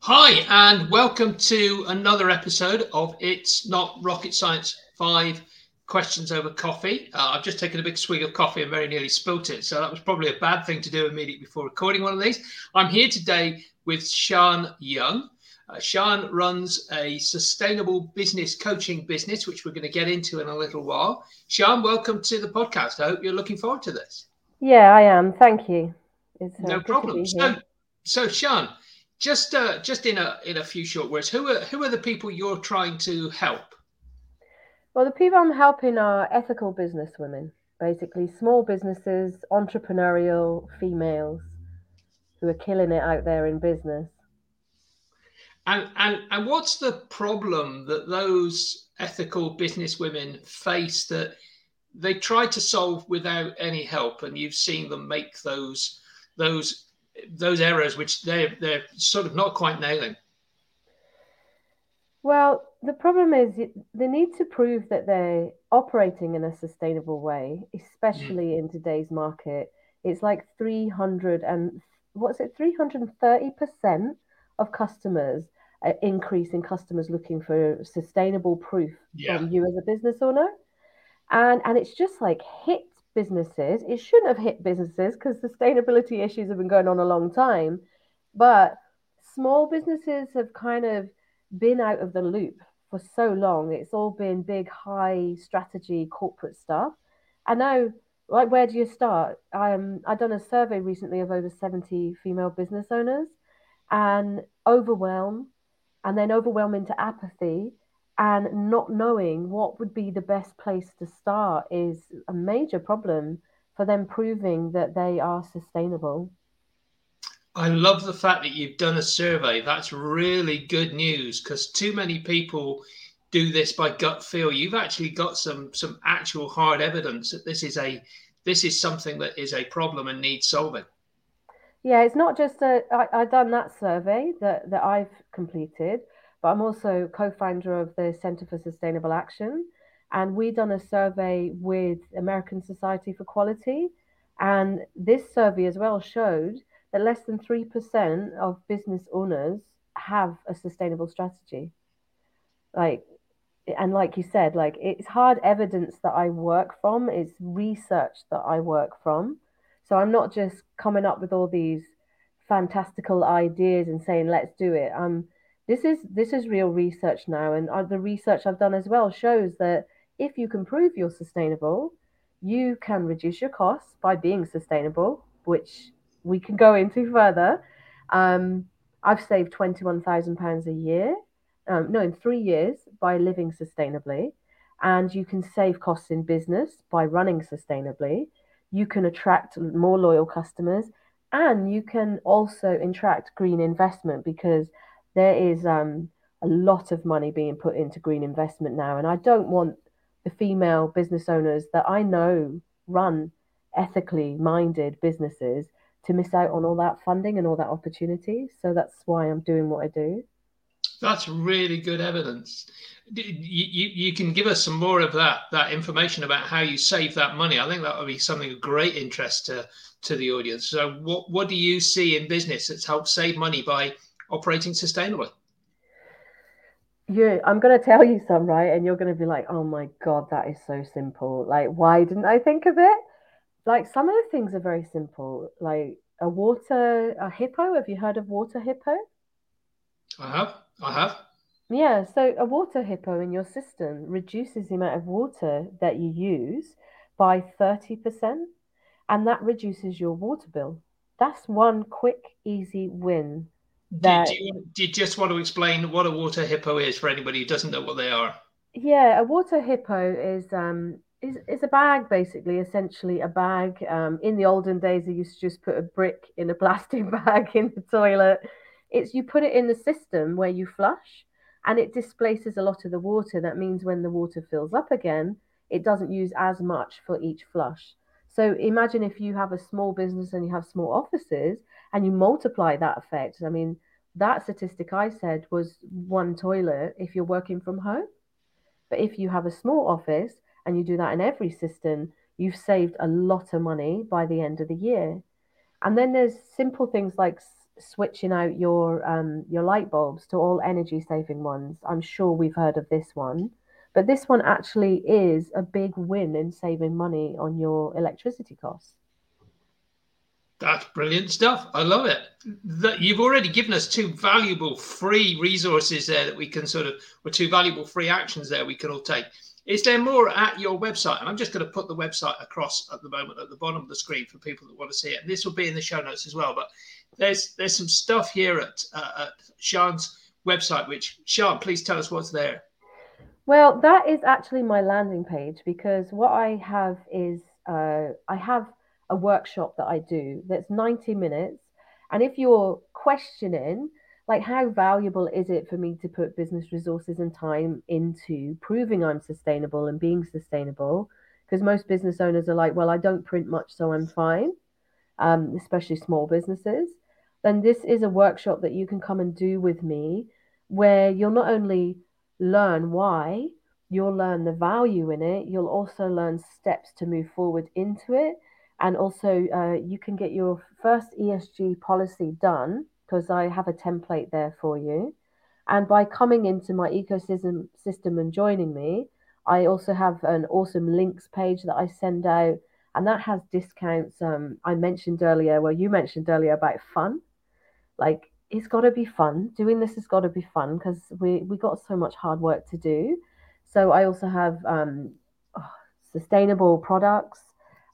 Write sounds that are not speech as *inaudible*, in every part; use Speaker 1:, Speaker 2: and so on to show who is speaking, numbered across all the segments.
Speaker 1: Hi, and welcome to another episode of It's Not Rocket Science 5 Questions Over Coffee. Uh, I've just taken a big swig of coffee and very nearly spilt it, so that was probably a bad thing to do immediately before recording one of these. I'm here today with Sian Young. Uh, Sian runs a sustainable business coaching business, which we're going to get into in a little while. Sian, welcome to the podcast. I hope you're looking forward to this.
Speaker 2: Yeah, I am. Thank you.
Speaker 1: It's, uh, no problem. So, so Sian, just uh, just in a in a few short words, who are who are the people you're trying to help?
Speaker 2: Well, the people I'm helping are ethical business women, basically small businesses, entrepreneurial females who are killing it out there in business.
Speaker 1: And and and what's the problem that those ethical business women face that they try to solve without any help, and you've seen them make those those those errors which they they're sort of not quite nailing?
Speaker 2: Well, the problem is they need to prove that they're operating in a sustainable way, especially mm. in today's market. It's like 300 and what's it, 330% of customers, uh, increase in customers looking for sustainable proof yeah. from you as a business owner. And, and it's just like hit businesses. It shouldn't have hit businesses because sustainability issues have been going on a long time. But small businesses have kind of been out of the loop for so long. It's all been big, high strategy corporate stuff. And now, like, where do you start? Um, I've done a survey recently of over 70 female business owners and overwhelm, and then overwhelm into apathy and not knowing what would be the best place to start is a major problem for them proving that they are sustainable.
Speaker 1: I love the fact that you've done a survey. That's really good news because too many people do this by gut feel. You've actually got some some actual hard evidence that this is a this is something that is a problem and needs solving.
Speaker 2: Yeah, it's not just a. I, I've done that survey that that I've completed, but I'm also co-founder of the Center for Sustainable Action, and we done a survey with American Society for Quality, and this survey as well showed that less than three percent of business owners have a sustainable strategy. Like, and like you said, like it's hard evidence that I work from. It's research that I work from. So I'm not just coming up with all these fantastical ideas and saying let's do it. I'm this is this is real research now, and uh, the research I've done as well shows that if you can prove you're sustainable, you can reduce your costs by being sustainable, which we can go into further. Um, I've saved twenty one thousand pounds a year, um, no, in three years by living sustainably, and you can save costs in business by running sustainably. You can attract more loyal customers, and you can also attract green investment because there is um, a lot of money being put into green investment now. And I don't want the female business owners that I know run ethically minded businesses to miss out on all that funding and all that opportunity. So that's why I'm doing what I do.
Speaker 1: That's really good evidence. You, you, you can give us some more of that that information about how you save that money. I think that would be something of great interest to to the audience. So, what what do you see in business that's helped save money by operating sustainably?
Speaker 2: Yeah, I'm going to tell you some, right? And you're going to be like, oh my God, that is so simple. Like, why didn't I think of it? Like, some of the things are very simple. Like, a water, a hippo. Have you heard of water hippo?
Speaker 1: I have. I have.
Speaker 2: Yeah, so a water hippo in your system reduces the amount of water that you use by 30%, and that reduces your water bill. That's one quick, easy win
Speaker 1: that, do, you, do you just want to explain what a water hippo is for anybody who doesn't know what they are?
Speaker 2: Yeah, a water hippo is um is, is a bag basically, essentially a bag. Um, in the olden days, they used to just put a brick in a *laughs* plastic bag in the toilet. It's you put it in the system where you flush, and it displaces a lot of the water. That means when the water fills up again, it doesn't use as much for each flush. So imagine if you have a small business and you have small offices, and you multiply that effect. I mean, that statistic I said was one toilet if you're working from home. But if you have a small office and you do that in every system, you've saved a lot of money by the end of the year. And then there's simple things like switching out your um, your light bulbs to all energy saving ones. I'm sure we've heard of this one, but this one actually is a big win in saving money on your electricity costs.
Speaker 1: That's brilliant stuff. I love it. That you've already given us two valuable free resources there that we can sort of, or two valuable free actions there we can all take. Is there more at your website? And I'm just going to put the website across at the moment at the bottom of the screen for people that want to see it. And this will be in the show notes as well. But there's there's some stuff here at, uh, at Sian's website, which Sian, please tell us what's there.
Speaker 2: Well, that is actually my landing page because what I have is uh, I have a workshop that I do that's 90 minutes. And if you're questioning, like, how valuable is it for me to put business resources and time into proving I'm sustainable and being sustainable? Because most business owners are like, well, I don't print much, so I'm fine, um, especially small businesses. Then this is a workshop that you can come and do with me where you'll not only learn why, you'll learn the value in it, you'll also learn steps to move forward into it and also uh, you can get your first ESG policy done because I have a template there for you. And by coming into my ecosystem system and joining me, I also have an awesome links page that I send out, and that has discounts. Um, I mentioned earlier, well, you mentioned earlier about fun. Like it's got to be fun. Doing this has got to be fun because we we got so much hard work to do. So I also have um, oh, sustainable products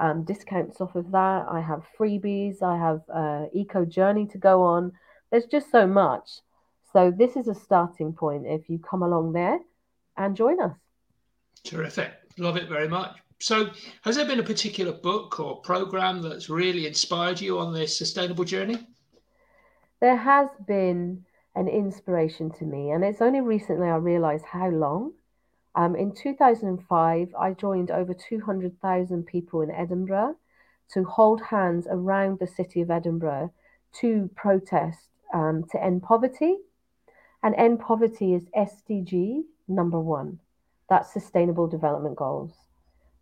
Speaker 2: um, discounts off of that. I have freebies. I have uh, eco journey to go on. There's just so much. So this is a starting point if you come along there and join us.
Speaker 1: Terrific. Love it very much. So, has there been a particular book or program that's really inspired you on this sustainable journey?
Speaker 2: There has been an inspiration to me, and it's only recently I realized how long um, in 2005, I joined over 200,000 people in Edinburgh to hold hands around the city of Edinburgh to protest um, to end poverty. And end poverty is SDG number one. That's Sustainable Development Goals,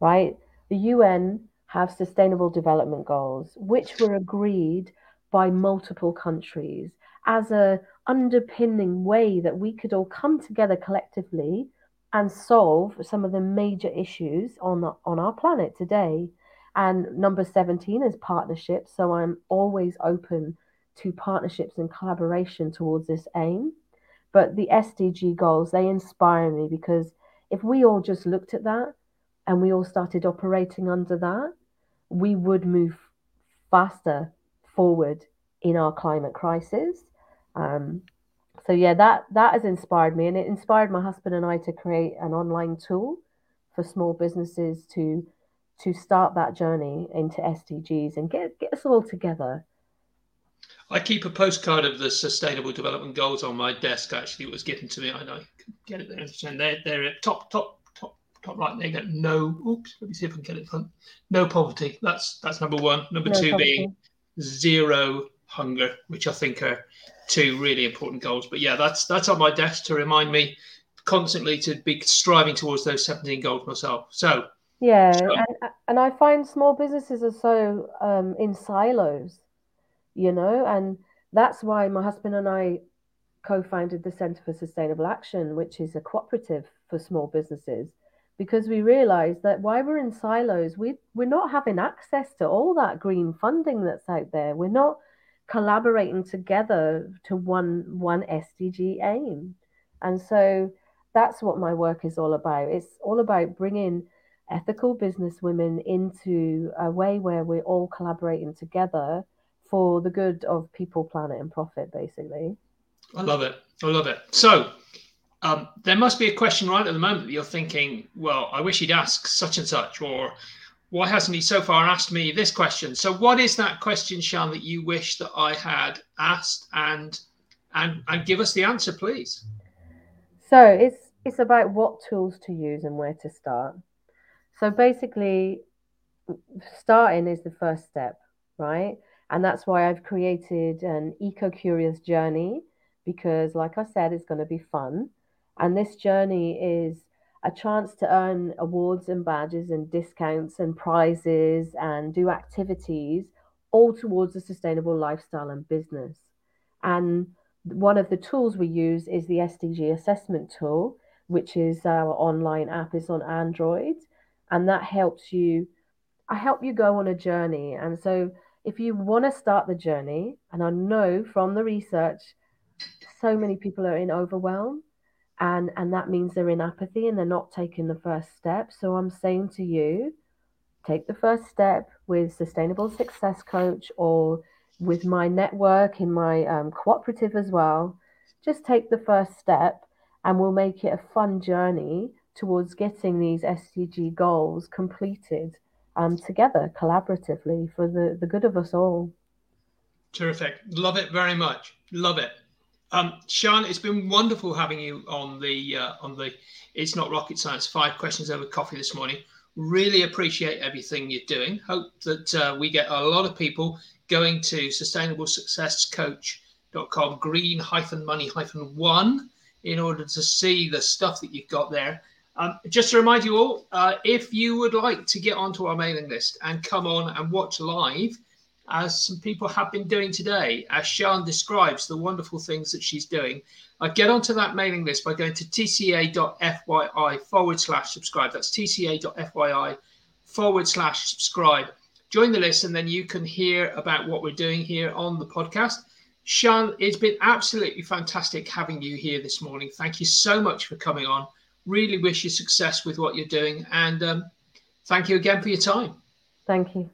Speaker 2: right? The UN have Sustainable Development Goals, which were agreed by multiple countries as a underpinning way that we could all come together collectively and solve some of the major issues on on our planet today. And number 17 is partnerships. So I'm always open to partnerships and collaboration towards this aim. But the SDG goals, they inspire me because if we all just looked at that and we all started operating under that, we would move faster forward in our climate crisis. Um, so yeah, that that has inspired me, and it inspired my husband and I to create an online tool for small businesses to to start that journey into SDGs and get get us all together.
Speaker 1: I keep a postcard of the Sustainable Development Goals on my desk. Actually, it was given to me. I know get it there, and they're they're at top top top top right. They got no. Oops, let me see if I can get it front. No poverty. That's that's number one. Number no two poverty. being zero hunger, which I think are two really important goals. But yeah, that's that's on my desk to remind me constantly to be striving towards those 17 goals myself. So
Speaker 2: yeah, so. And, and I find small businesses are so um, in silos, you know, and that's why my husband and I co-founded the Centre for Sustainable Action, which is a cooperative for small businesses, because we realised that while we're in silos, we we're not having access to all that green funding that's out there. We're not collaborating together to one one SDG aim. And so that's what my work is all about. It's all about bringing ethical business women into a way where we're all collaborating together for the good of people, planet, and profit, basically.
Speaker 1: I love it. I love it. So, um, there must be a question right at the moment that you're thinking, well, I wish he'd ask such and such, or why hasn't he so far asked me this question? So, what is that question, Sian, that you wish that I had asked, and and and give us the answer, please.
Speaker 2: So it's it's about what tools to use and where to start. So basically, starting is the first step, right? And that's why I've created an eco curious journey because, like I said, it's going to be fun. And this journey is a chance to earn awards and badges and discounts and prizes and do activities all towards a sustainable lifestyle and business. And one of the tools we use is the SDG assessment tool, which is our online app, is on Android, and that helps you. I help you go on a journey, and so if you want to start the journey, and I know from the research, so many people are in overwhelm, and and that means they're in apathy and they're not taking the first step. So I'm saying to you, take the first step with Sustainable Success Coach or with my network in my um, cooperative as well. Just take the first step and we'll make it a fun journey towards getting these SDG goals completed um, together collaboratively for the, the good of us all.
Speaker 1: Terrific. Love it very much. Love it. Um, Sian, it's been wonderful having you on the uh, on the It's Not Rocket Science five questions over coffee this morning. Really appreciate everything you're doing. Hope that uh, we get a lot of people going to sustainablesuccesscoach.com green hyphen money hyphen one in order to see the stuff that you've got there. Um, just to remind you all, uh, if you would like to get onto our mailing list and come on and watch live, as some people have been doing today, as Sian describes the wonderful things that she's doing, I get onto that mailing list by going to tca.fyi forward slash subscribe. That's tca.fyi forward slash subscribe join the list and then you can hear about what we're doing here on the podcast. Sian, it's been absolutely fantastic having you here this morning. Thank you so much for coming on. Really wish you success with what you're doing. And um, thank you again for your time.
Speaker 2: Thank you.